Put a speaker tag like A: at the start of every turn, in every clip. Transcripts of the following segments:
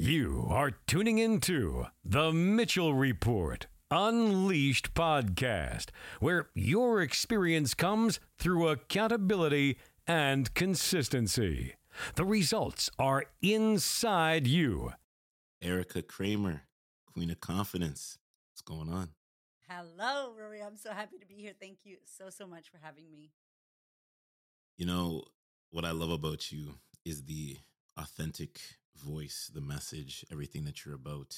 A: You are tuning into The Mitchell Report Unleashed podcast, where your experience comes through accountability and consistency. The results are inside you.
B: Erika Cramer, Queen of Confidence. What's going on?
C: Hello, Rory. I'm so happy to be here. Thank you so, so much for having me.
B: You know, what I love about you is the authentic voice, the message, everything that you're about.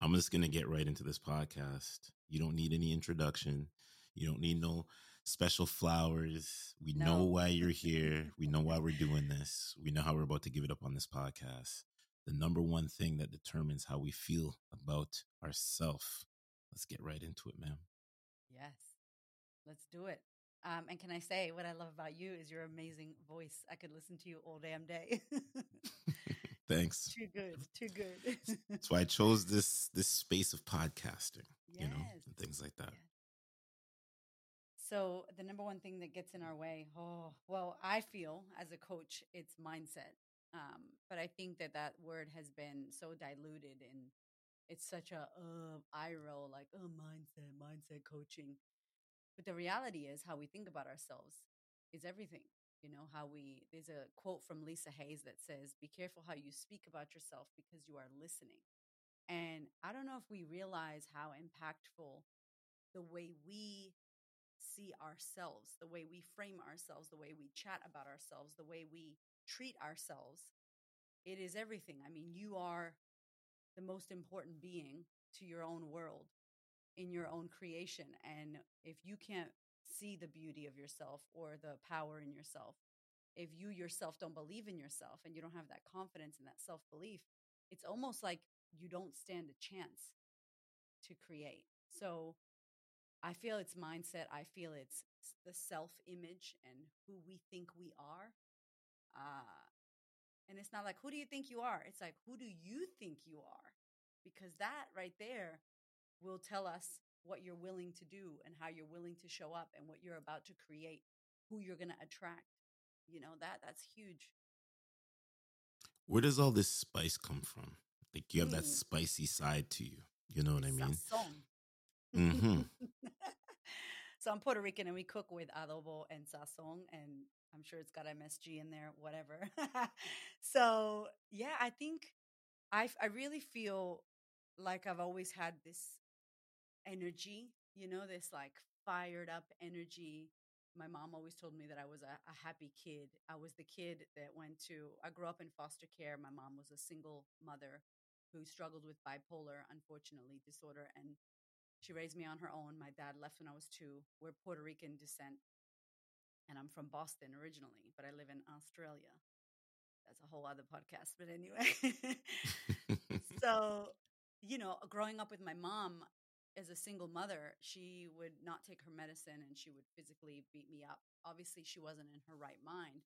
B: I'm just going to get right into this podcast. You don't need any introduction. You don't need no special flowers. We
C: No.
B: know why you're here. We know why we're doing this. We know how we're about to give it up on this podcast. The number one thing that determines how we feel about ourselves. Let's get right into it, ma'am.
C: Yes, let's do it. Um, and can I say what I love about you is your amazing voice. I could listen to you all damn day.
B: Thanks.
C: too good, too good.
B: That's why I chose this this space of podcasting, you know, and things like that.
C: yes. So the number one thing that gets in our way, oh, well, I feel as a coach, it's mindset. Um, but I think that that word has been so diluted and it's such a uh, eye roll, like oh, mindset, mindset coaching. But the reality is, how we think about ourselves is everything. You know how we. There's a quote from Lisa Hayes that says, "Be careful how you speak about yourself because you are listening." And I don't know if we realize how impactful the way we see ourselves, the way we frame ourselves, the way we chat about ourselves, the way we treat ourselves. It is everything. I mean, you are the most important being to your own world, in your own creation. And if you can't see the beauty of yourself or the power in yourself, if you yourself don't believe in yourself and you don't have that confidence and that self belief, it's almost like you don't stand a chance to create. So I feel it's mindset. I feel it's the self image and who we think we are. Uh, and it's not like, who do you think you are? It's like, who do you think you are? Because that right there will tell us what you're willing to do and how you're willing to show up and what you're about to create, who you're going to attract. You know, that that's huge.
B: Where does all this spice come from? Like you have that
C: Mm.
B: spicy side to you. You know what I mean? Mm-hmm.
C: so I'm Puerto Rican and we cook with adobo and sazon, and I'm sure it's got MSG in there, whatever. so yeah, I think I I really feel like I've always had this energy, you know, this like fired up energy. My mom always told me that I was a, a happy kid. I was the kid that went to, I grew up in foster care. My mom was a single mother who struggled with bipolar, unfortunately, disorder. And she raised me on her own. My dad left when I was two. We're Puerto Rican descent. And I'm from Boston originally, but I live in Australia. That's a whole other podcast. But anyway. so, you know, growing up with my mom as a single mother, she would not take her medicine and she would physically beat me up. Obviously, she wasn't in her right mind.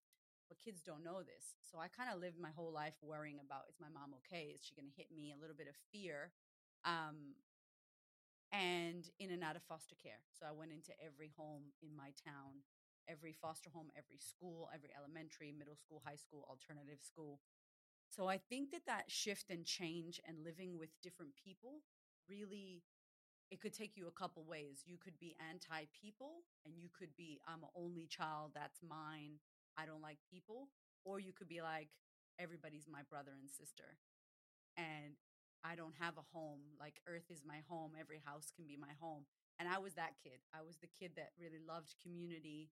C: but kids don't know this. So I kind of lived my whole life worrying about is my mom okay? Is she going to hit me? A little bit of fear. Um, and in and out of foster care. So I went into every home in my town, every foster home, every school, every elementary, middle school, high school, alternative school. So I think that that shift and change and living with different people really it could take you a couple ways. You could be anti people and you could be I'm an only child, that's mine. I don't like people, or you could be like everybody's my brother and sister. And I don't have a home. Like earth is my home. Every house can be my home. And I was that kid. I was the kid that really loved community.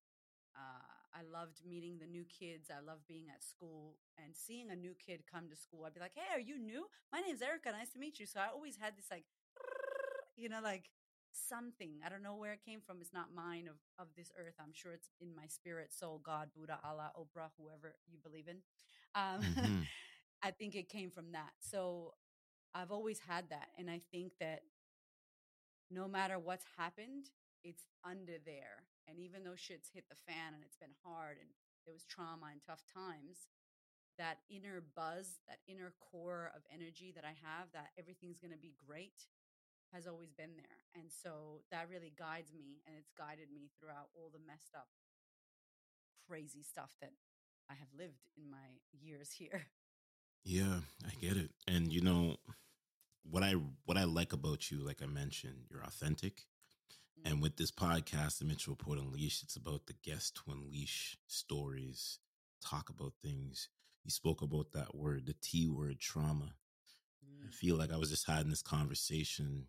C: Uh, I loved meeting the new kids. I loved being at school and seeing a new kid come to school. I'd be like, "Hey, are you new? My name's Erika. Nice to meet you." So I always had this like, you know, like something. I don't know where it came from. It's not mine of of this earth. I'm sure it's in my spirit, soul, God, Buddha, Allah, Oprah, whoever you believe in. Um, mm-hmm. I think it came from that. So I've always had that. And I think that no matter what's happened, it's under there. And even though shit's hit the fan and it's been hard and there was trauma and tough times, that inner buzz, that inner core of energy that I have, that everything's going to be great, has always been there. And so that really guides me and it's guided me throughout all the messed up, crazy stuff that I have lived in my years here.
B: Yeah, I get it. And you know, what I what I like about you, like I mentioned, you're authentic. Mm-hmm. And with this podcast, the Mitchell Report Unleashed, it's about the guest to unleash stories, talk about things. You spoke about that word, the T word, trauma. Mm-hmm. I mm. feel like I was just having this conversation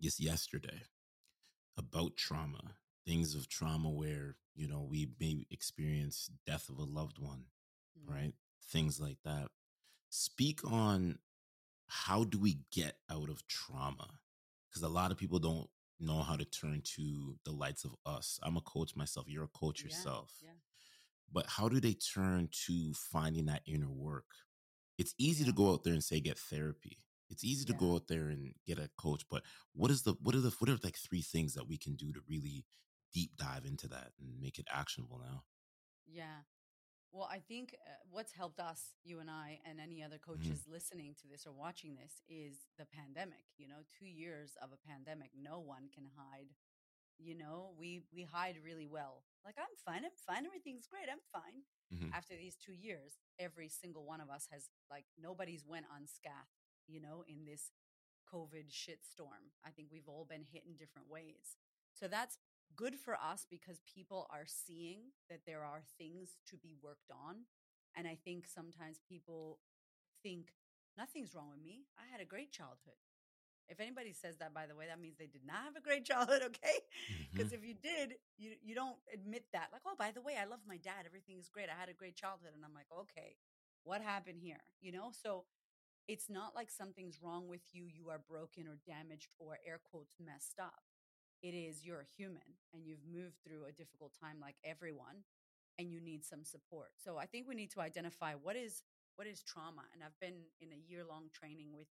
B: just yesterday about trauma, things of trauma where, you know, we may experience death of a loved one, mm-hmm. right? Things like that. Speak on how do we get out of trauma? Because a lot of people don't know how to turn to the lights of us. I'm a coach myself. You're a coach yeah, yourself. Yeah. But how do they turn to finding that inner work? It's easy yeah. to go out there and say get therapy. It's easy to go out there and get a coach, but what is the what are the what are like three things that we can do to really deep dive into that and make it actionable now?
C: Yeah. Well, I think uh, what's helped us, you and I, and any other mm-hmm. coaches mm-hmm. listening to this or watching this is the pandemic. You know, two years of a pandemic, no one can hide. You know, we we hide really well. Like I'm fine, I'm fine, everything's great, I'm fine. Mm-hmm. After these two years, every single one of us has like nobody's went unscathed. You know, in this COVID shit storm, I think we've all been hit in different ways. So that's good for us because people are seeing that there are things to be worked on. And I think sometimes people think nothing's wrong with me. I had a great childhood. If anybody says that, by the way, that means they did not have a great childhood, okay? Because mm-hmm. if you did, you you don't admit that. Like, oh, by the way, I love my dad. Everything is great. I had a great childhood, and I'm like, okay, what happened here? You know, so it's not like something's wrong with you. You are broken or damaged or air quotes messed up it is you're a human and you've moved through a difficult time like everyone and you need some support so i think we need to identify what is what is trauma and i've been in a year long training with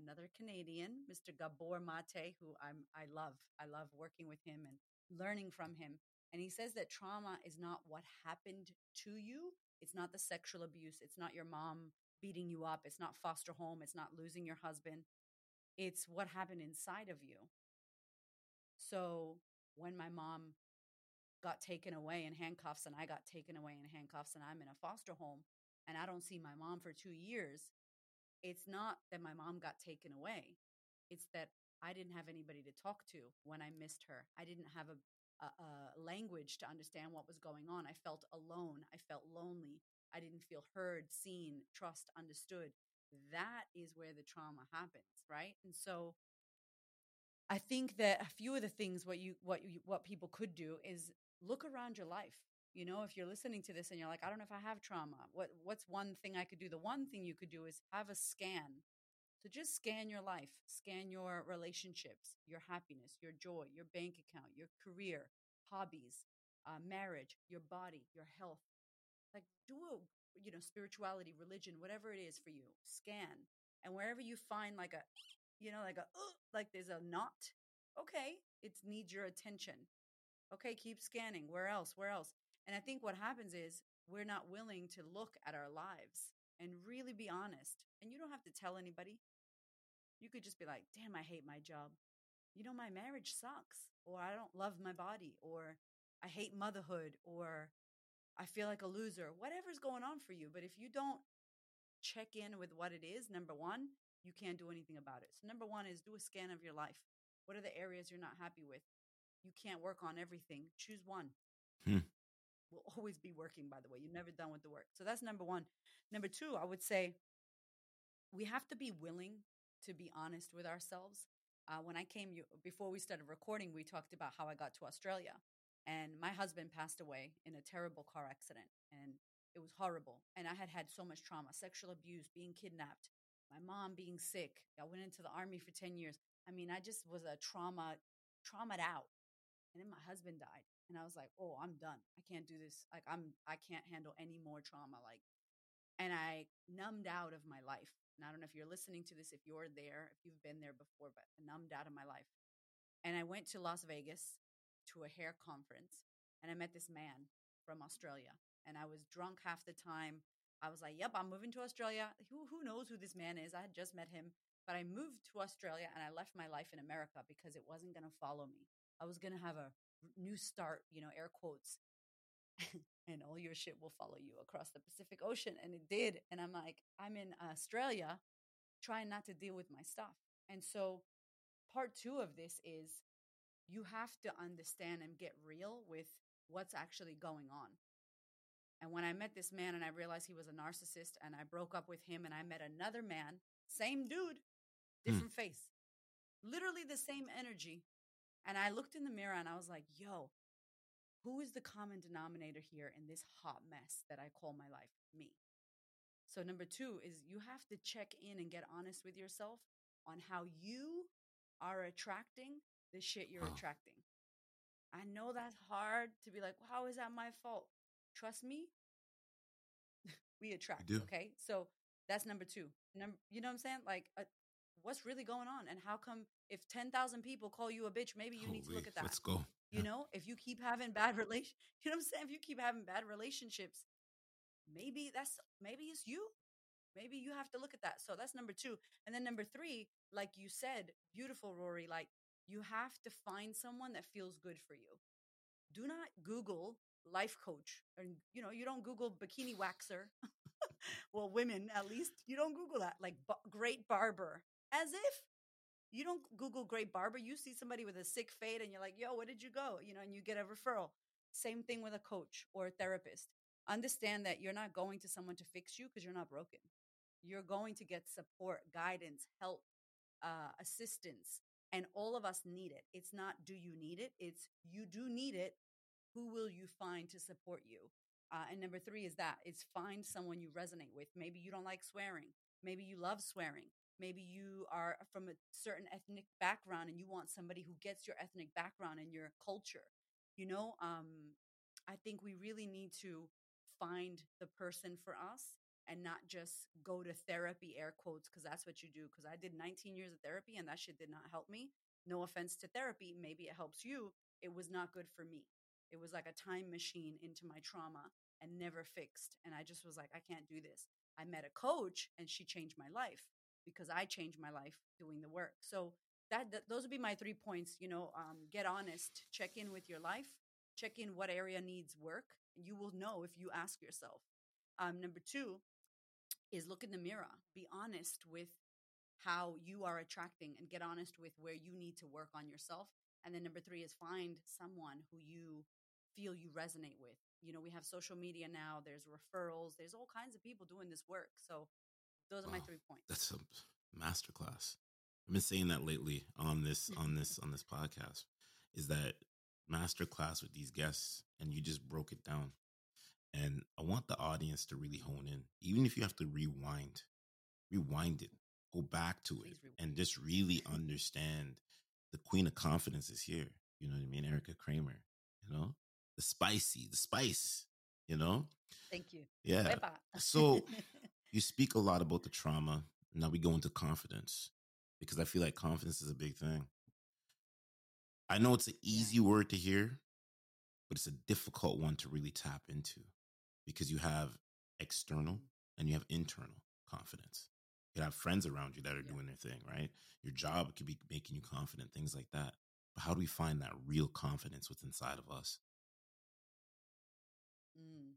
C: another canadian mr gabor mate who i'm i love i love working with him and learning from him and he says that trauma is not what happened to you it's not the sexual abuse it's not your mom beating you up it's not foster home it's not losing your husband it's what happened inside of you so when my mom got taken away in handcuffs and I got taken away in handcuffs and I'm in a foster home and I don't see my mom for two years, it's not that my mom got taken away. It's that I didn't have anybody to talk to when I missed her. I didn't have a, a, a language to understand what was going on. I felt alone. I felt lonely. I didn't feel heard, seen, trust, understood. That is where the trauma happens, right? And so I think that a few of the things what you what you what people could do is look around your life. You know, if you're listening to this and you're like, I don't know if I have trauma. What what's one thing I could do? The one thing you could do is have a scan. So just scan your life, scan your relationships, your happiness, your joy, your bank account, your career, hobbies, uh, marriage, your body, your health. Like do a you know spirituality, religion, whatever it is for you. Scan, and wherever you find like a you know, like a like there's a knot. Okay, it needs your attention. Okay, keep scanning. Where else? Where else? And I think what happens is we're not willing to look at our lives and really be honest. And you don't have to tell anybody. You could just be like, damn, I hate my job. You know, my marriage sucks, or I don't love my body, or I hate motherhood, or I feel like a loser, whatever's going on for you. But if you don't check in with what it is, number one, you can't do anything about it. So, number one is do a scan of your life. What are the areas you're not happy with? You can't work on everything. Choose one.
B: Hmm.
C: We'll always be working, by the way. You're never done with the work. So that's number one. Number two, I would say we have to be willing to be honest with ourselves. Uh, when I came you, before we started recording, we talked about how I got to Australia, and my husband passed away in a terrible car accident, and it was horrible. And I had had so much trauma, sexual abuse, being kidnapped, my mom being sick. I went into the army for ten years. I mean, I just was a trauma, traumatized out. And then my husband died, and I was like, "Oh, I'm done. I can't do this. Like, I'm, I can't handle any more trauma. Like, and I numbed out of my life. And I don't know if you're listening to this, if you're there, if you've been there before, but I numbed out of my life. And I went to Las Vegas to a hair conference and I met this man from Australia. And I was drunk half the time. I was like, yep, I'm moving to Australia. Who, who knows who this man is? I had just met him. But I moved to Australia and I left my life in America because it wasn't going to follow me. I was going to have a new start, you know, air quotes. and all your shit will follow you across the Pacific Ocean. And it did. And I'm like, I'm in Australia trying not to deal with my stuff. And so part two of this is you have to understand and get real with what's actually going on. And when I met this man and I realized he was a narcissist and I broke up with him and I met another man, same dude, different hmm. face, literally the same energy. And I looked in the mirror and I was like, yo, who is the common denominator here in this hot mess that I call my life? Me. So, number two is you have to check in and get honest with yourself on how you are attracting the shit you're attracting. I know that's hard to be like, well, how is that my fault? Trust me, we attract. Okay. So, that's number two. Number, you know what I'm saying? Like, uh, what's really going on? And how come if 10,000 people call you a bitch, maybe you Holy, need to look at that.
B: Let's go.
C: You know, if you keep having bad relation, you know what I'm saying? If you keep having bad relationships, maybe that's maybe it's you. Maybe you have to look at that. So that's number two. And then number three, like you said, beautiful Rory, like you have to find someone that feels good for you. Do not Google life coach. And you know, you don't Google bikini waxer. well, women at least, you don't Google that. Like b- great barber. As if you don't Google great barber. You see somebody with a sick fade and you're like, yo, where did you go? You know, and you get a referral. Same thing with a coach or a therapist. Understand that you're not going to someone to fix you because you're not broken. You're going to get support, guidance, help, uh, assistance. And all of us need it. It's not do you need it? It's you do need it. Who will you find to support you? Uh, and number three is that it's find someone you resonate with. Maybe you don't like swearing. Maybe you love swearing. Maybe you are from a certain ethnic background and you want somebody who gets your ethnic background and your culture. You know, um, I think we really need to find the person for us and not just go to therapy, air quotes, because that's what you do. Because I did 19 years of therapy and that shit did not help me. No offense to therapy. Maybe it helps you. It was not good for me. It was like a time machine into my trauma and never fixed. And I just was like, I can't do this. I met a coach and she changed my life because I changed my life doing the work. So that, that those would be my three points. You know, um, get honest, check in with your life, check in what area needs work. You will know if you ask yourself. Um, number two is look in the mirror. Be honest with how you are attracting and get honest with where you need to work on yourself. And then number three is find someone who you feel you resonate with. You know, we have social media now, there's referrals, there's all kinds of people doing this work. So those are my three points.
B: That's a masterclass. I've been saying that lately on this on this on this podcast is that masterclass with these guests and you just broke it down. And I want the audience to really hone in. Even if you have to rewind, rewind it, go back to it and just really understand the queen of confidence is here. You know what I mean? Erika Cramer, you know, the spicy, the spice, you know?
C: Thank you.
B: Yeah. so you speak a lot about the trauma. Now we go into confidence because I feel like confidence is a big thing. I know it's an easy word to hear, but it's a difficult one to really tap into. Because you have external and you have internal confidence. You have friends around you that are yeah. doing their thing, right? Your job could be making you confident, things like that. But how do we find that real confidence what's inside of us?
C: Mm.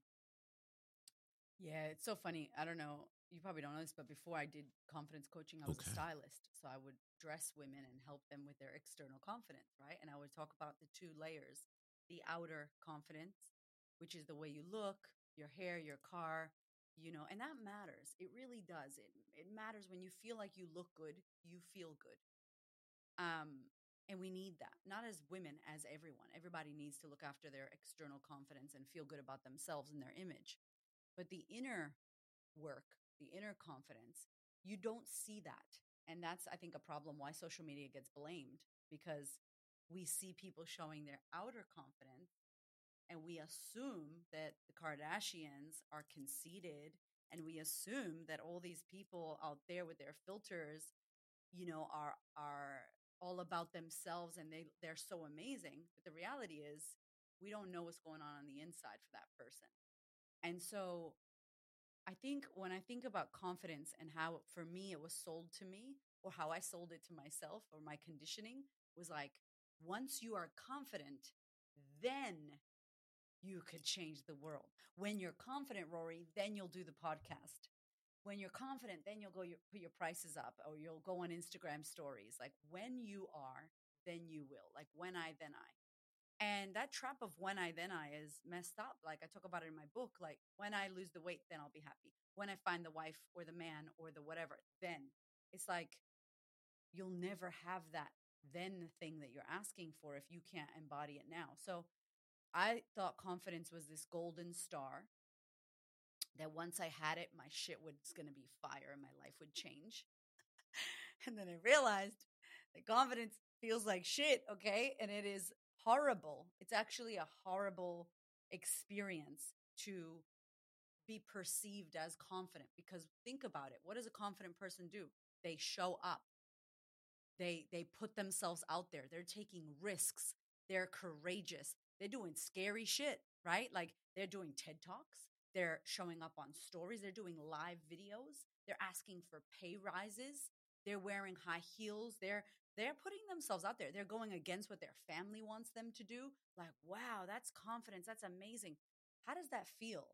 C: Yeah, it's so funny. I don't know. You probably don't know this, but before I did confidence coaching, I was okay. a stylist. So I would dress women and help them with their external confidence, right? And I would talk about the two layers the outer confidence, which is the way you look, your hair, your car, you know, and that matters. It really does. It it matters when you feel like you look good, you feel good. Um and we need that. Not as women, as everyone. Everybody needs to look after their external confidence and feel good about themselves and their image. But the inner work, the inner confidence, you don't see that. And that's, I think, a problem why social media gets blamed because we see people showing their outer confidence and we assume that the Kardashians are conceited and we assume that all these people out there with their filters you know are are all about themselves and they they're so amazing but the reality is we don't know what's going on on the inside for that person. And so i think when i think about confidence and how for me it was sold to me or how i sold it to myself or my conditioning was like once you are confident then you could change the world when you're confident rory then you'll do the podcast when you're confident, then you'll go your, put your prices up or you'll go on Instagram stories. Like when you are, then you will. Like when I, then I. And that trap of when I, then I is messed up. Like I talk about it in my book. Like when I lose the weight, then I'll be happy. When I find the wife or the man or the whatever, then it's like you'll never have that then thing that you're asking for if you can't embody it now. So I thought confidence was this golden star that once I had it, my shit was going to be fire and my life would change. and then I realized that confidence feels like shit, okay? And it is horrible. It's actually a horrible experience to be perceived as confident because think about it. What does a confident person do? They show up. They they put themselves out there. They're taking risks. They're courageous. They're doing scary shit, right? Like they're doing TED Talks. They're showing up on stories. They're doing live videos. They're asking for pay rises. They're wearing high heels. They're they're putting themselves out there. They're going against what their family wants them to do. Like, wow, that's confidence. That's amazing. How does that feel?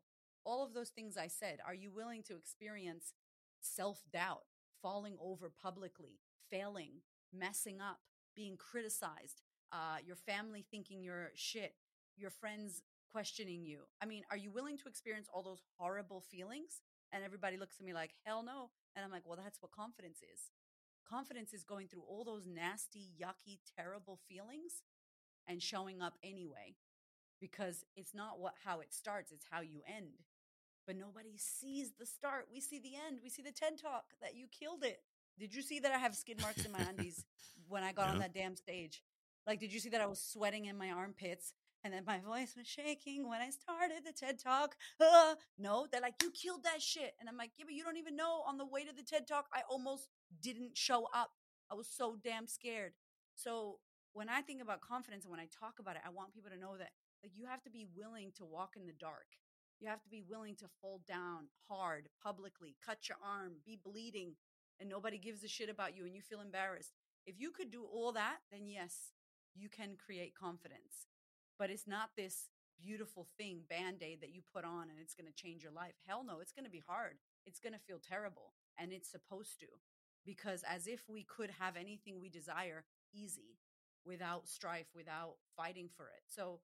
C: All of those things I said. Are you willing to experience self-doubt, falling over publicly, failing, messing up, being criticized, uh, your family thinking you're shit, your friends questioning you. I mean, are you willing to experience all those horrible feelings? And everybody looks at me like, hell no. And I'm like, well, that's what confidence is. Confidence is going through all those nasty, yucky, terrible feelings and showing up anyway. Because it's not what how it starts, it's how you end. But nobody sees the start. We see the end. We see the TED talk that you killed it. Did you see that I have skid marks in my undies when I got yeah. on that damn stage? Like, did you see that I was sweating in my armpits and then my voice was shaking when I started the TED Talk. Uh, no, they're like, you killed that shit. And I'm like, yeah, but you don't even know on the way to the TED Talk, I almost didn't show up. I was so damn scared. So when I think about confidence and when I talk about it, I want people to know that like you have to be willing to walk in the dark. You have to be willing to fall down hard publicly, cut your arm, be bleeding, and nobody gives a shit about you and you feel embarrassed. If you could do all that, then yes, you can create confidence but it's not this beautiful thing band-aid that you put on and it's going to change your life. Hell no it's going to be hard. It's going to feel terrible and it's supposed to because as if we could have anything we desire easy without strife without fighting for it. So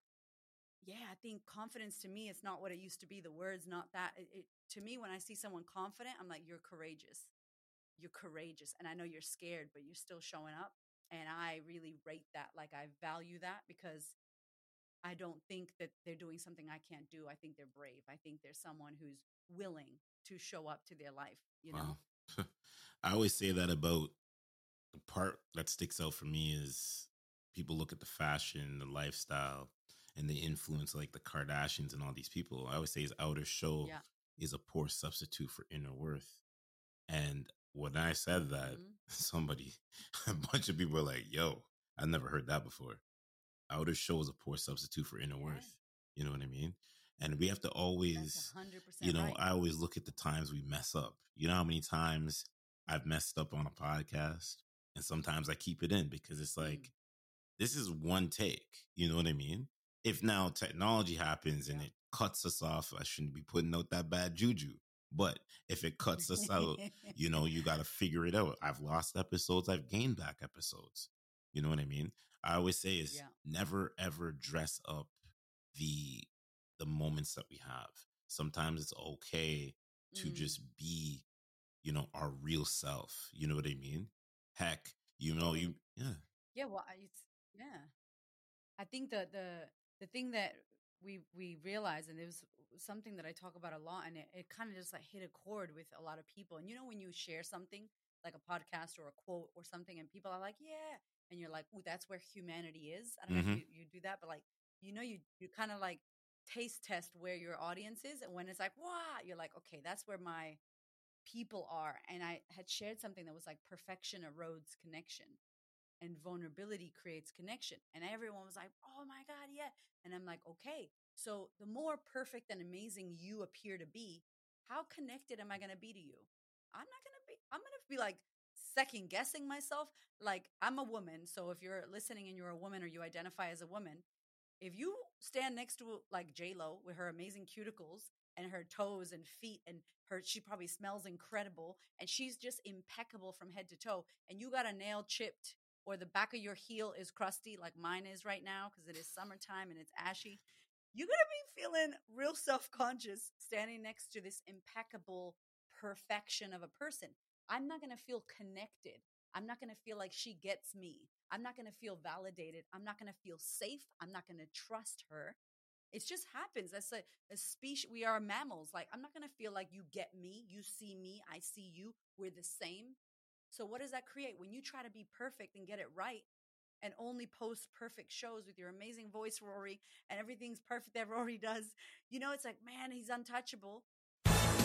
C: yeah i think confidence to me it's not what it used to be. The words not that it, it, to me when i see someone confident i'm like you're courageous. You're courageous. And i know you're scared but you're still showing up and i really rate that like i value that because I don't think that they're doing something I can't do. I think they're brave. I think there's someone who's willing to show up to their life, you know?
B: Wow. I always say that about the part that sticks out for me is people look at the fashion, the lifestyle, and the influence like the Kardashians and all these people. I always say his outer show yeah. is a poor substitute for inner worth. And when I said that, mm-hmm. somebody, a bunch of people were like, yo, I've never heard that before outer show is a poor substitute for inner worth. You know what I mean? And we have to always, you know,
C: right.
B: I always look at the times we mess up. You know how many times I've messed up on a podcast, and sometimes I keep it in because it's
C: Mm.
B: like this is one take. You know what I mean? If now technology happens and it cuts us off, I shouldn't be putting out that bad juju. But if it cuts us out, you know, you got to figure it out. I've lost episodes, I've gained back episodes. You know what I mean? I always say is
C: Yeah.
B: never ever dress up the the moments that we have. Sometimes it's okay to
C: Mm.
B: just be, you know, our real self. You know what I mean? Heck, you know, you yeah.
C: Yeah, well, I- it's yeah. I think the the the thing that we we realize, and it was something that I talk about a lot, and it, it kind of just like hit a chord with a lot of people. And you know, when you share something like a podcast or a quote or something, and people are like, "Yeah," and you're like, oh that's where humanity is." I don't know
B: Mhm.
C: if you, you do that, but like, you know, you you kind of like taste test where your audience is, and when it's like, "Wow," you're like, "Okay, that's where my people are." And I had shared something that was like, "Perfection erodes connection." And vulnerability creates connection. And everyone was like, oh my God, yeah. And I'm like, okay, so the more perfect and amazing you appear to be, how connected am I going to be to you? I'm not going to be, I'm going to be like second guessing myself. Like, I'm a woman. So if you're listening and you're a woman or you identify as a woman, if you stand next to like J Lo with her amazing cuticles and her toes and feet and her, she probably smells incredible and she's just impeccable from head to toe, and you got a nail chipped or the back of your heel is crusty like mine is right now because it is summertime and it's ashy, you're gonna be feeling real self conscious standing next to this impeccable perfection of a person. I'm not gonna feel connected. I'm not gonna feel like she gets me. I'm not gonna feel validated. I'm not gonna feel safe. I'm not gonna trust her. It just happens. That's a, a species. We are mammals. Like, I'm not going to feel like you get me, you see me, I see you. We're the same. So, what does that create? When you try to be perfect and get it right and only post perfect shows with your amazing voice, Rory, and everything's perfect that Rory does, you know, it's like, man, he's untouchable.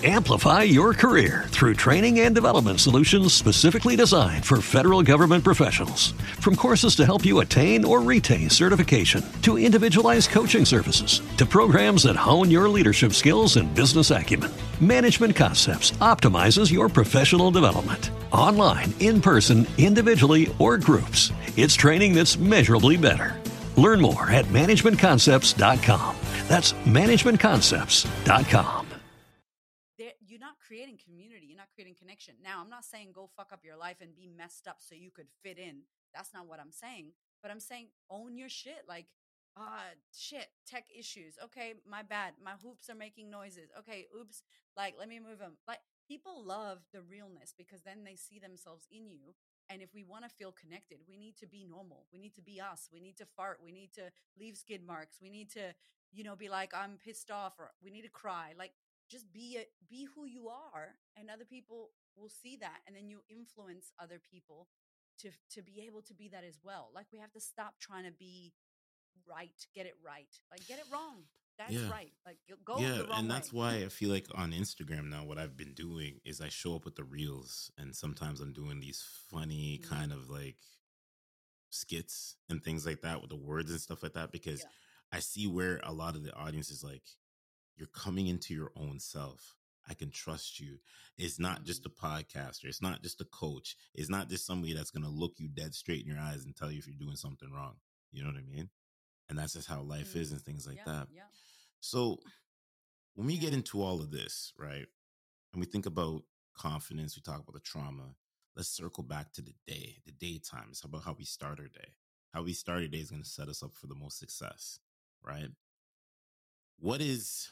D: Amplify your career through training and development solutions specifically designed for federal government professionals. From courses to help you attain or retain certification, to individualized coaching services, to programs that hone your leadership skills and business acumen, Management Concepts optimizes your professional development. Online, in person, individually, or groups, it's training that's measurably better. Learn more at managementconcepts.com. That's managementconcepts.com.
C: You're not creating community. You're not creating connection. Now, I'm not saying go fuck up your life and be messed up so you could fit in. That's not what I'm saying. But I'm saying own your shit. Like, ah, shit, tech issues. Okay, my bad. My hoops are making noises. Okay, oops. Like, let me move them. Like, people love the realness because then they see themselves in you. And if we want to feel connected, we need to be normal. We need to be us. We need to fart. We need to leave skid marks. We need to, you know, be like, I'm pissed off or we need to cry. Like, just be a, be who you are and other people will see that and then you influence other people to to be able to be that as well like we have to stop trying to be right get it right like get it wrong that's
B: Yeah.
C: right like go-
B: yeah, and that's
C: way.
B: why I feel like on Instagram now, what I've been doing is I show up with the reels, and sometimes I'm doing these funny
C: Mhm.
B: kind of like skits and things like that with the words and stuff like that because
C: Yeah.
B: I see where a lot of the audience is like, you're coming into your own self. I can trust you. It's not just a podcaster. It's not just a coach. It's not just somebody that's going to look you dead straight in your eyes and tell you if you're doing something wrong. You know what I mean? And that's just how life is
C: Mhm.
B: and things like
C: yeah,
B: that.
C: yeah
B: So when we get into all of this, right, and we think about confidence, we talk about the trauma. Let's circle back to the day, the daytime. It's about how we start our day. How we start our day is going to set us up for the most success, right? What is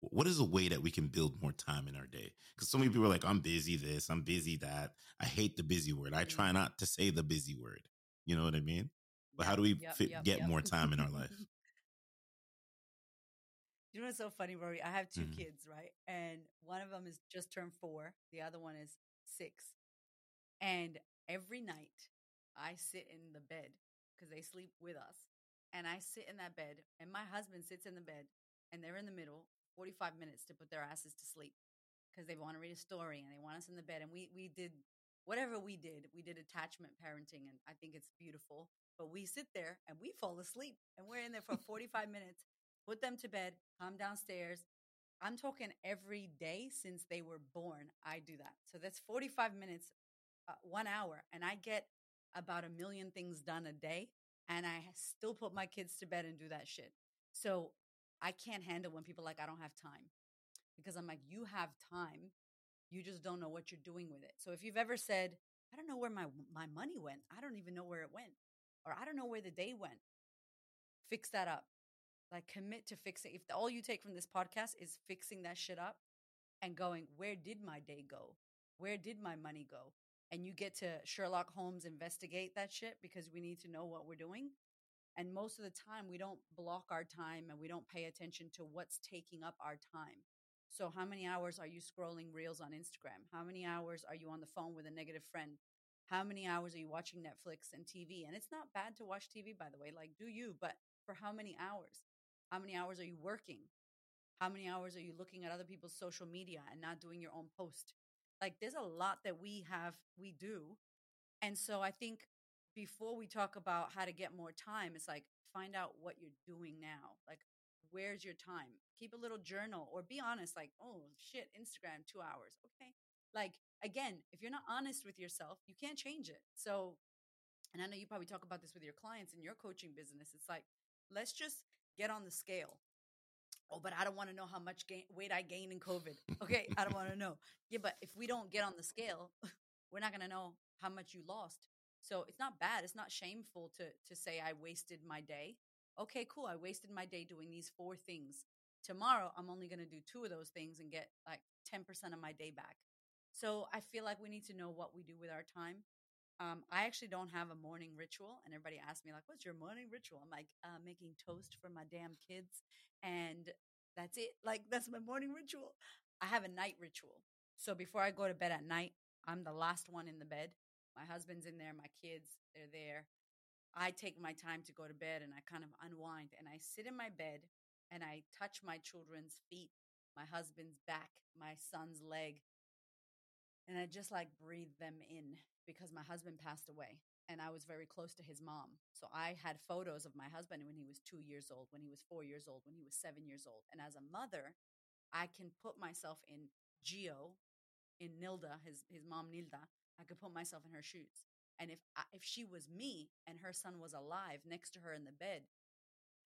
B: what is a way that we can build more time in our day? Because so many people are like, I'm busy this, I'm busy that. I hate the busy word. I try not to say the busy word. You know what I mean? But how do we
C: Yep,
B: fit,
C: yep,
B: get
C: yep.
B: more time in our life?
C: You know what's so funny, Rory? I have 2
B: Mhm.
C: kids, right? And one of them is just turned four. The other one is six. And every night I sit in the bed because they sleep with us. And I sit in that bed, and my husband sits in the bed, and they're in the middle, 45 minutes to put their asses to sleep because they want to read a story and they want us in the bed. And we, we did whatever we did, we did attachment parenting, and I think it's beautiful. But we sit there and we fall asleep, and we're in there for 45 minutes put them to bed, come downstairs. I'm talking every day since they were born. I do that. So that's 45 minutes, uh, one hour, and I get about a million things done a day. And I still put my kids to bed and do that shit. So I can't handle when people like, I don't have time because I'm like, you have time. You just don't know what you're doing with it. So if you've ever said, I don't know where my, my money went, I don't even know where it went, or I don't know where the day went, fix that up. Like commit to fixing. If all you take from this podcast is fixing that shit up and going, where did my day go? Where did my money go? And you get to Sherlock Holmes investigate that shit because we need to know what we're doing. And most of the time, we don't block our time and we don't pay attention to what's taking up our time. So, how many hours are you scrolling reels on Instagram? How many hours are you on the phone with a negative friend? How many hours are you watching Netflix and TV? And it's not bad to watch TV, by the way, like do you, but for how many hours? How many hours are you working? How many hours are you looking at other people's social media and not doing your own post? Like, there's a lot that we have, we do. And so, I think before we talk about how to get more time, it's like find out what you're doing now. Like, where's your time? Keep a little journal or be honest, like, oh shit, Instagram, two hours. Okay. Like, again, if you're not honest with yourself, you can't change it. So, and I know you probably talk about this with your clients in your coaching business. It's like, let's just get on the scale. Oh, but I don't want to know how much gain, weight I gained in COVID. Okay. I don't want to know. Yeah. But if we don't get on the scale, we're not going to know how much you lost. So it's not bad. It's not shameful to to say I wasted my day. Okay, cool. I wasted my day doing these four things. Tomorrow I'm only going to do two of those things and get like 10% of my day back. So I feel like we need to know what we do with our time. Um, I actually don't have a morning ritual, and everybody asks me like, "What's your morning ritual?" I'm like, uh, "Making toast for my damn kids," and that's it. Like that's my morning ritual. I have a night ritual. So before I go to bed at night, I'm the last one in the bed. My husband's in there, my kids, they're there. I take my time to go to bed and I kind of unwind and I sit in my bed and I touch my children's feet, my husband's back, my son's leg. And I just like breathe them in because my husband passed away and I was very close to his mom. So I had photos of my husband when he was two years old, when he was four years old, when he was seven years old. And as a mother, I can put myself in Geo, in Nilda, his, his mom Nilda, I could put myself in her shoes. And if I, if she was me and her son was alive next to her in the bed,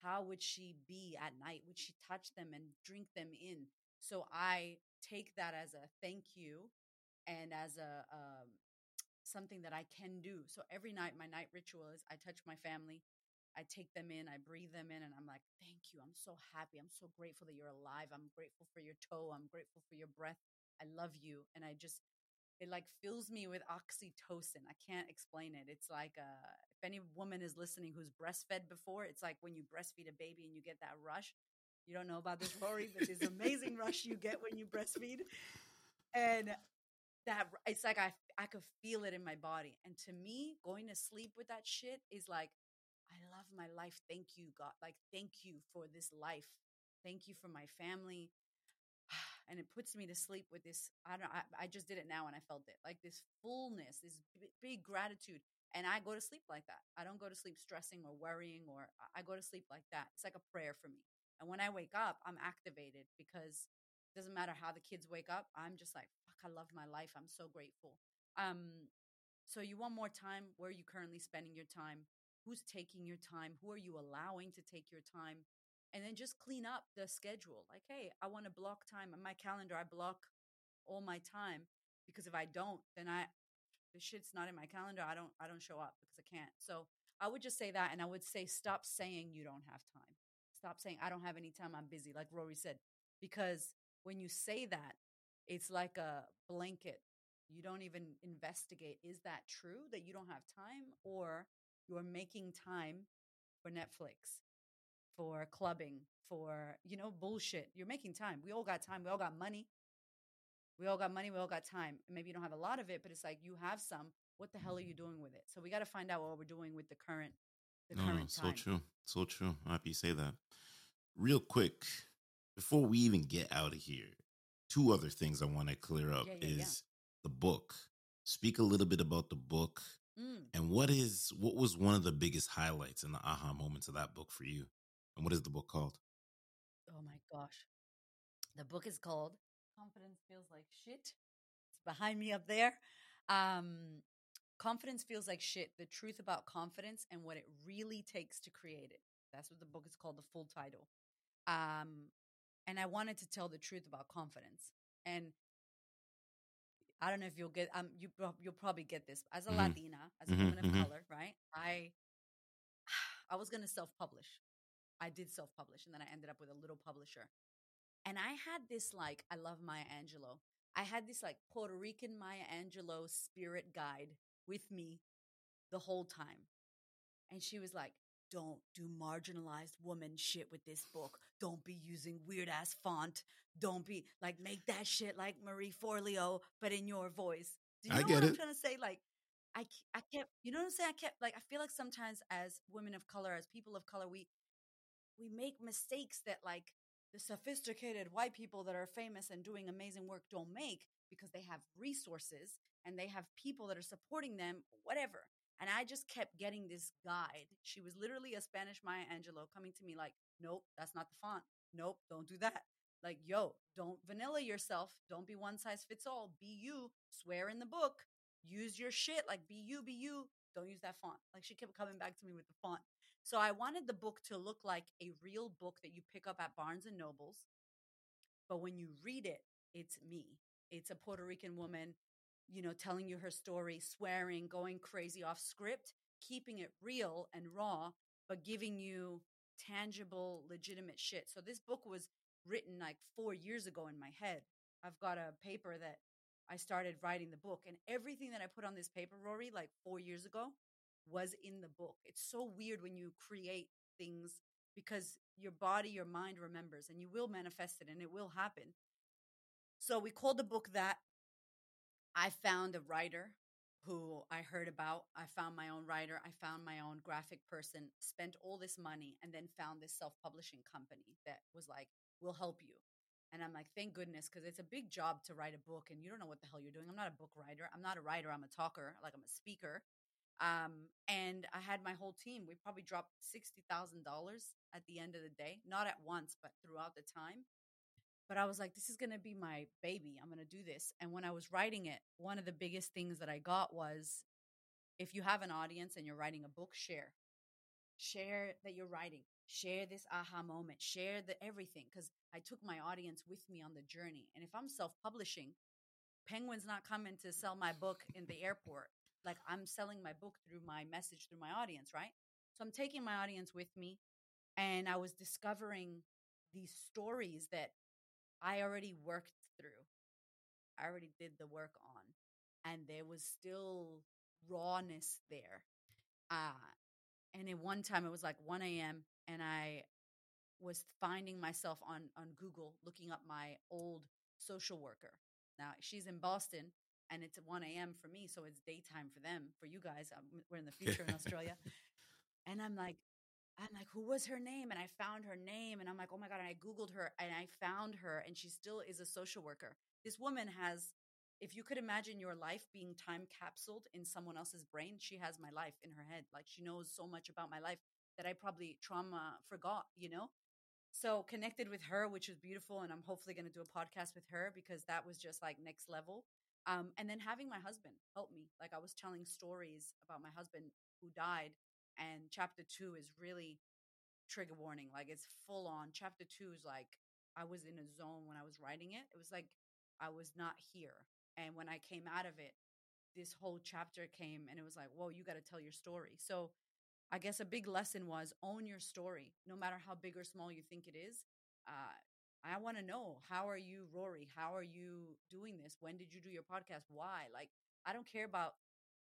C: how would she be at night? Would she touch them and drink them in? So I take that as a thank you and as a um, something that I can do. So every night, my night ritual is I touch my family, I take them in, I breathe them in, and I'm like, thank you. I'm so happy. I'm so grateful that you're alive. I'm grateful for your toe. I'm grateful for your breath. I love you. And I just it like fills me with oxytocin. I can't explain it. It's like uh, if any woman is listening who's breastfed before, it's like when you breastfeed a baby and you get that rush. You don't know about this, Rory, but this amazing rush you get when you breastfeed, and that it's like I I could feel it in my body. And to me, going to sleep with that shit is like, I love my life. Thank you, God. Like, thank you for this life. Thank you for my family and it puts me to sleep with this i don't I, I just did it now and i felt it like this fullness this big gratitude and i go to sleep like that i don't go to sleep stressing or worrying or i go to sleep like that it's like a prayer for me and when i wake up i'm activated because it doesn't matter how the kids wake up i'm just like i love my life i'm so grateful um so you want more time where are you currently spending your time who's taking your time who are you allowing to take your time and then just clean up the schedule. Like, hey, I want to block time on my calendar. I block all my time because if I don't, then I the shit's not in my calendar. I don't I don't show up because I can't. So I would just say that, and I would say stop saying you don't have time. Stop saying I don't have any time. I'm busy, like Rory said, because when you say that, it's like a blanket. You don't even investigate. Is that true that you don't have time, or you're making time for Netflix? for clubbing, for, you know, bullshit. You're making time. We all got time. We all got money. We all got money. We all got time. Maybe you don't have a lot of it, but it's like you have some. What the hell are you mm-hmm. doing with it? So we got to find out what we're doing with the current, the
B: No,
C: current
B: so
C: time.
B: true. So true. I'm happy you say that. Real quick, before we even get out of here, two other things I want to clear up
C: Yeah, yeah,
B: is the book. Speak a little bit about the book
C: Mm.
B: and what is what was one of the biggest highlights and the aha moments of that book for you? And what is the book called?
C: oh my gosh. The book is called Confidence Feels Like Shit. It's behind me up there. Um, confidence feels like shit. The truth about confidence and what it really takes to create it. That's what the book is called, the full title. Um, and I wanted to tell the truth about confidence. And I don't know if you'll get um you you'll probably get this as a
B: Mhm.
C: Latina, as a
B: Mhm,
C: woman of
B: mhm.
C: color, right? I I was gonna self publish. I did self publish, and then I ended up with a little publisher. And I had this like I love Maya Angelou. I had this like Puerto Rican Maya Angelou spirit guide with me the whole time. And she was like, don't do marginalized woman shit with this book. Don't be using weird ass font. Don't be like, make that shit like Marie Forleo, but in your voice. Do you
B: I
C: know
B: get
C: what I'm trying to say? Like, I, I kept, you know what I'm saying? I kept, like, I feel like sometimes as women of color, as people of color, we, we make mistakes that like the sophisticated white people that are famous and doing amazing work don't make because they have resources and they have people that are supporting them, whatever. And I just kept getting this guide. She was literally a Spanish Maya Angelou coming to me like, nope, that's not the font. Nope, don't do that. Like, yo, don't vanilla yourself. Don't be one size fits all. Be you. Swear in the book. Use your shit. Like, be you, be you. Don't use that font. Like, she kept coming back to me with the font. So I wanted the book to look like a real book that you pick up at Barnes and Nobles. But when you read it, it's me. It's a Puerto Rican woman, you know, telling you her story, swearing, going crazy off script, keeping it real and raw, but giving you tangible, legitimate shit. So this book was written like four years ago in my head. I've got a paper that I started writing the book, and everything that I put on this paper, Rory, like four years ago, was in the book. It's so weird when you create things because your body, your mind remembers, and you will manifest it and it will happen. So we called the book that. I found a writer who I heard about. I found my own writer. I found my own graphic person, spent all this money, and then found this self publishing company that was like, we'll help you. And I'm like, thank goodness, because it's a big job to write a book and you don't know what the hell you're doing. I'm not a book writer. I'm not a writer. I'm a talker, like I'm a speaker. Um, and I had my whole team. We probably dropped $60,000 at the end of the day, not at once, but throughout the time but I was like, this is going to be my baby. I'm going to do this. And when I was writing it, one of the biggest things that I got was if you have an audience and you're writing a book, share. Share that you're writing. Share this aha moment. Share the everything. Because I took my audience with me on the journey. And if I'm self publishing, Penguin's not coming to sell my book in the airport. Like I'm selling my book through my message through my audience, right? So I'm taking my audience with me. And I was discovering these stories that I already worked through. I already did the work on, and there was still rawness there. Uh, and at one time, it was like 1 a.m., and I was finding myself on, on Google looking up my old social worker. Now, she's in Boston, and it's 1 a.m. for me, so it's daytime for them. For you guys, um, we're in the future in Australia. And I'm like, I'm like, who was her name? And I found her name and I'm like, oh my God. And I Googled her and I found her and she still is a social worker. This woman has, if you could imagine your life being time capsuled in someone else's brain, she has my life in her head. Like she knows so much about my life that I probably trauma forgot, you know? So connected with her, which was beautiful. And I'm hopefully going to do a podcast with her because that was just like next level. Um, and then having my husband help me. Like I was telling stories about my husband who died and chapter two is really trigger warning like it's full on chapter two is like i was in a zone when i was writing it it was like i was not here and when i came out of it this whole chapter came and it was like whoa you got to tell your story. So i guess a big lesson was own your story no matter how big or small you think it is uh, i want to know how are you rory? How are you doing this? When did you do your podcast? Why? Like i don't care about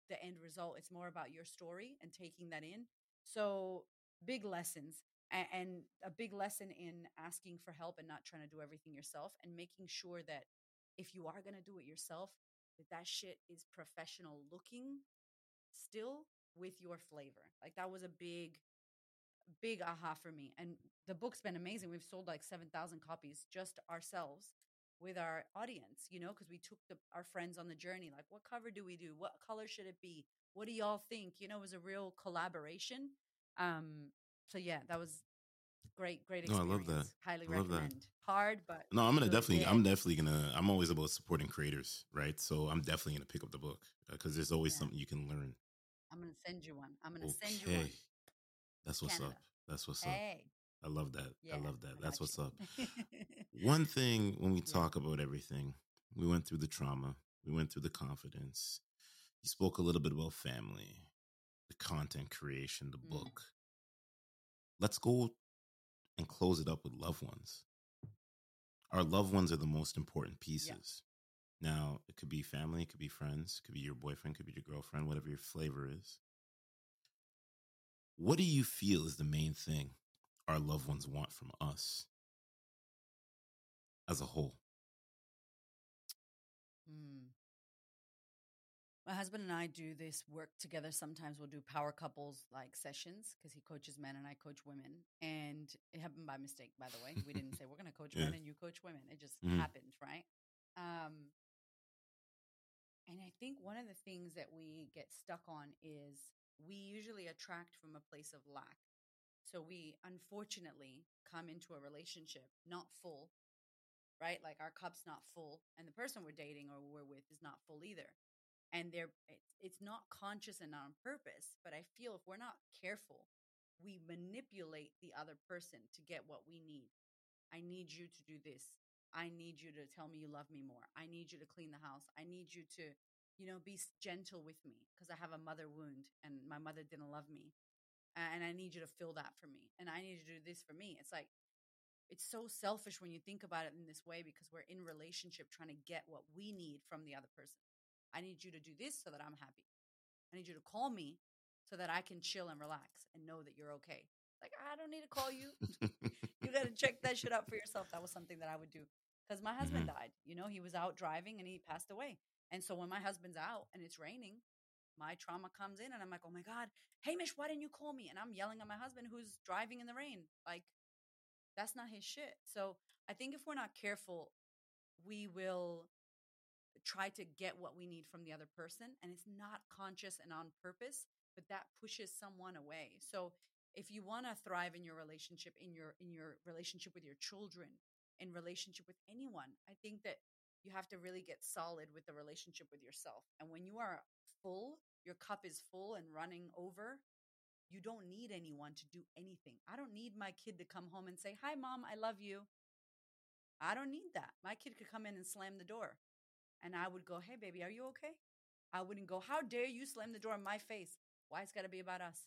C: the end result. It's more about your story and taking that in. So, big lessons and, a big lesson in asking for help and not trying to do everything yourself and making sure that if you are going to do it yourself, that that shit is professional looking still with your flavor. Like that was a big big aha for me. And the book's been amazing. We've sold like 7,000 copies just ourselves with our audience, you know, because we took the, our friends on the journey. Like, what cover do we do? What color should it be? What do y'all think? You know, it was a real collaboration. Um, so yeah, that was Great, great
B: No, I love that.
C: Highly
B: I love that.
C: recommend. Hard, but
B: No, I'm gonna definitely. I'm definitely gonna. I'm always about supporting creators, right? So I'm definitely gonna pick up the book because there's always
C: Yeah.
B: something you can learn.
C: I'm gonna send you one. I'm gonna send you one.
B: Okay, that's what's
C: Canada.
B: up. That's what's up. I love that.
C: Yeah,
B: I love that. That's what's up. One thing when we
C: Yeah.
B: talk about everything, we went through the trauma, we went through the confidence. You spoke a little bit about family, the content creation, the
C: Mm.
B: book. Let's go and close it up with loved ones. Our loved ones are the most important pieces. Now, it could be family, it could be friends, it could be your boyfriend, it could be your girlfriend, whatever your flavor is. What do you feel is the main thing our loved ones want from us as a whole?
C: Hmm. My husband and I do this work together. Sometimes we'll do power couples like sessions because he coaches men and I coach women. And it happened by mistake, by the way. We didn't say we're going to coach
B: Yeah.
C: men and you coach women. It just
B: Mhm.
C: happened, right? Um, and I think one of the things that we get stuck on is we usually attract from a place of lack. So we unfortunately come into a relationship not full, right? Like our cup's not full, and the person we're dating or we're with is not full either. And they're it's, not conscious and not on purpose, but I feel if we're not careful, we manipulate the other person to get what we need. I need you to do this. I need you to tell me you love me more. I need you to clean the house. I need you to, you know, be gentle with me because I have a mother wound and my mother didn't love me. And I need you to fill that for me. And I need you to do this for me. It's like, it's so selfish when you think about it in this way because we're in relationship trying to get what we need from the other person. I need you to do this so that I'm happy. I need you to call me so that I can chill and relax and know that you're okay. Like, I don't need to call you. you got to check that shit out for yourself. That was something that I would do because my mm-hmm. husband died. You know, he was out driving and he passed away. And so when my husband's out and it's raining, my trauma comes in and I'm like, oh my God, Hamish, why didn't you call me? And I'm yelling at my husband who's driving in the rain. Like, that's not his shit. So I think if we're not careful, we will try to get what we need from the other person and it's not conscious and on purpose but that pushes someone away so if you want to thrive in your relationship in your in your relationship with your children in relationship with anyone i think that you have to really get solid with the relationship with yourself and when you are full your cup is full and running over you don't need anyone to do anything i don't need my kid to come home and say hi mom i love you i don't need that my kid could come in and slam the door and I would go, "Hey, baby, are you okay?" I wouldn't go, "How dare you slam the door in my face? Why it's got to be about us?"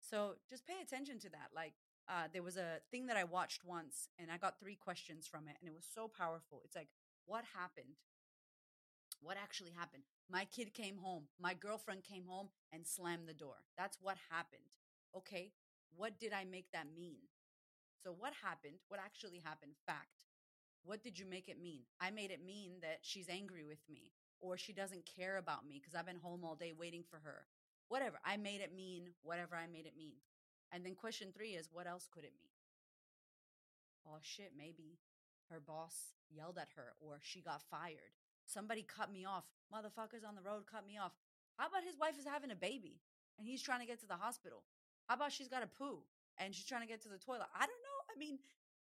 C: So just pay attention to that. Like uh, there was a thing that I watched once, and I got three questions from it, and it was so powerful. It's like, what happened? What actually happened? My kid came home. My girlfriend came home and slammed the door. That's what happened. Okay, what did I make that mean? So what happened? What actually happened? Fact. What did you make it mean? I made it mean that she's angry with me or she doesn't care about me because I've been home all day waiting for her. Whatever. I made it mean whatever I made it mean. And then question three is what else could it mean? Oh shit, maybe her boss yelled at her or she got fired. Somebody cut me off. Motherfuckers on the road cut me off. How about his wife is having a baby and he's trying to get to the hospital? How about she's got a poo and she's trying to get to the toilet? I don't know. I mean,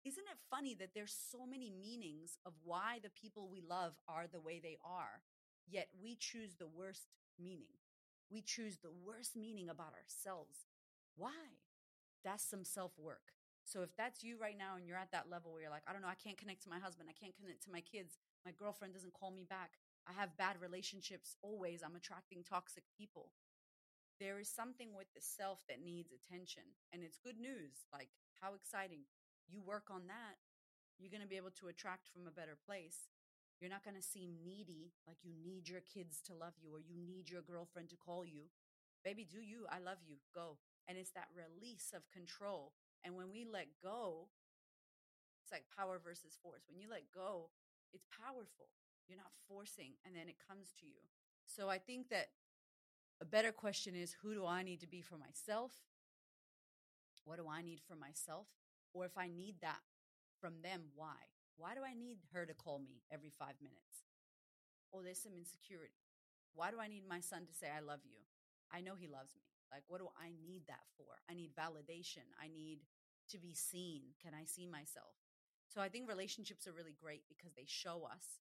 C: isn't it funny that there's so many meanings of why the people we love are the way they are, yet we choose the worst meaning? We choose the worst meaning about ourselves. Why? That's some self work. So if that's you right now and you're at that level where you're like, I don't know, I can't connect to my husband, I can't connect to my kids, my girlfriend doesn't call me back, I have bad relationships always, I'm attracting toxic people. There is something with the self that needs attention. And it's good news. Like, how exciting you work on that, you're going to be able to attract from a better place. You're not going to seem needy, like you need your kids to love you or you need your girlfriend to call you. Baby, do you? I love you. Go. And it's that release of control. And when we let go, it's like power versus force. When you let go, it's powerful. You're not forcing, and then it comes to you. So I think that a better question is who do I need to be for myself? What do I need for myself? Or if I need that from them, why? Why do I need her to call me every five minutes? Oh, there's some insecurity. Why do I need my son to say, I love you? I know he loves me. Like, what do I need that for? I need validation. I need to be seen? Can I see myself? So I think relationships are really great because they show us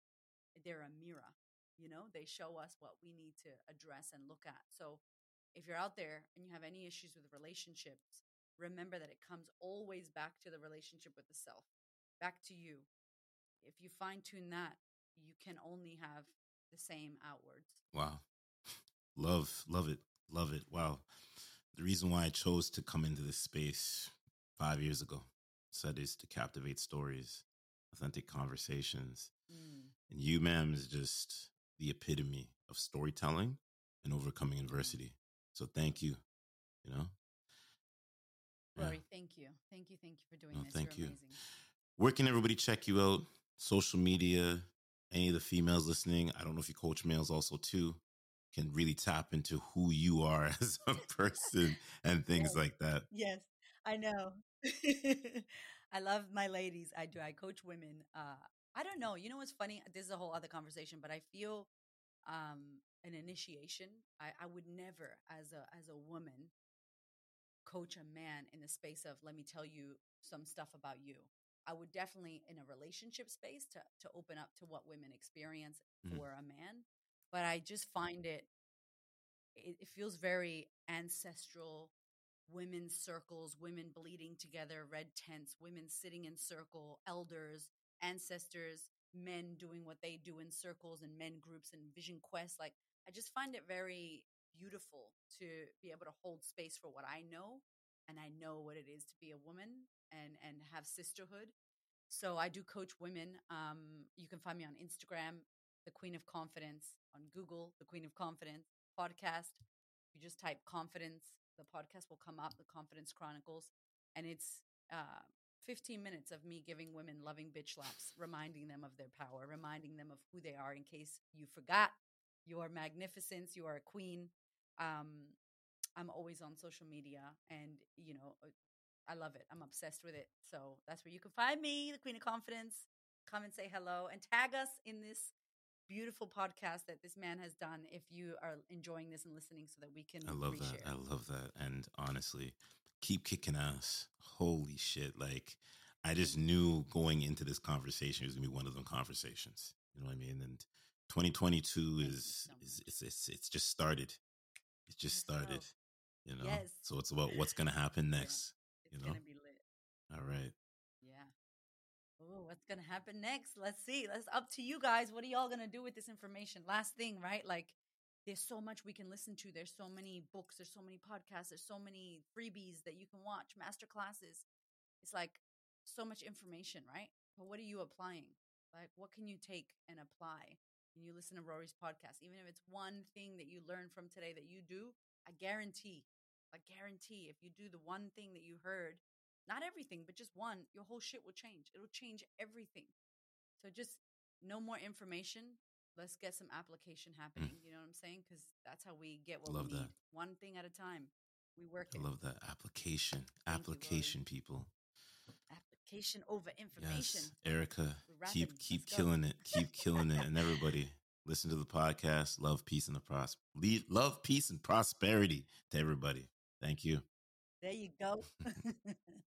C: they're a mirror. You know, they show us what we need to address and look at. So if you're out there and you have any issues with relationships, remember that it comes always back to the relationship with the self, back to you. If you fine tune that, you can only have the same outwards.
B: Wow. Love, love it, love it. Wow. The reason why I chose to come into this space five years ago said is to captivate stories, authentic conversations. Mm. And you, ma'am, is just the epitome of storytelling and overcoming mm. adversity. So thank you. You know?
C: Rory, yeah. thank you. Thank you. Thank you for doing no, this.
B: Thank
C: You're
B: you. Amazing. Where can everybody check you out? Social media, any of the females listening. I don't know if you coach males also too can really tap into who you are as a person and things
C: yes.
B: like that.
C: Yes, I know. I love my ladies. I do. I coach women. Uh, I don't know. You know what's funny? This is a whole other conversation, but I feel um, an initiation. I, I would never, as a as a woman, coach a man in the space of let me tell you some stuff about you. I would definitely in a relationship space to to open up to what women experience mm-hmm. for a man but I just find it, it, it feels very ancestral. Women's circles, women bleeding together, red tents, women sitting in circle, elders, ancestors, men doing what they do in circles and men groups and vision quests. Like, I just find it very beautiful to be able to hold space for what I know and I know what it is to be a woman and and have sisterhood. So I do coach women. Um, you can find me on Instagram the Queen of Confidence on Google, The Queen of Confidence podcast. You just type confidence, the podcast will come up, The Confidence Chronicles. And it's uh, 15 minutes of me giving women loving bitch slaps, reminding them of their power, reminding them of who they are in case you forgot your magnificence, you are a queen. Um, I'm always on social media and, you know, uh, I love it. I'm obsessed with it. So that's where you can find me, the Queen of Confidence. Come and say hello and tag us in this beautiful podcast that this man has done if you are enjoying this and listening so that we can
B: I love
C: reshare.
B: that. I love that. And honestly, keep kicking ass. Holy shit. Like I just knew going into this conversation it was gonna be one of them conversations. You know what I mean? And 2022 is, so is it's, it's it's just started. It just started. You know? Yes. So it's about what's gonna happen next.
C: Yeah.
B: you know?
C: gonna be lit.
B: All right.
C: Oh, what's gonna happen next? Let's see. That's up to you guys. What are y'all gonna do with this information? Last thing, right? Like, there's so much we can listen to. There's so many books. There's so many podcasts. There's so many freebies that you can watch, master classes. It's like so much information, right? But what are you applying? Like, what can you take and apply? When you listen to Rory's podcast, even if it's one thing that you learn from today that you do, I guarantee, I guarantee, if you do the one thing that you heard not everything, but just one, your whole shit will change. It'll change everything. So just no more information. Let's get some application mm. happening. You know what I'm saying? Because that's how we get what
B: Love
C: we
B: that.
C: need. One thing at a time. We work.
B: I
C: it.
B: love that application. Thank application, you, people.
C: Application over information.
B: Yes, Erika, keep keep Let's killing go. it. Keep killing it, and everybody listen to the podcast. Love, peace, and the pros. Love, peace, and prosperity to everybody. Thank you.
C: There you go.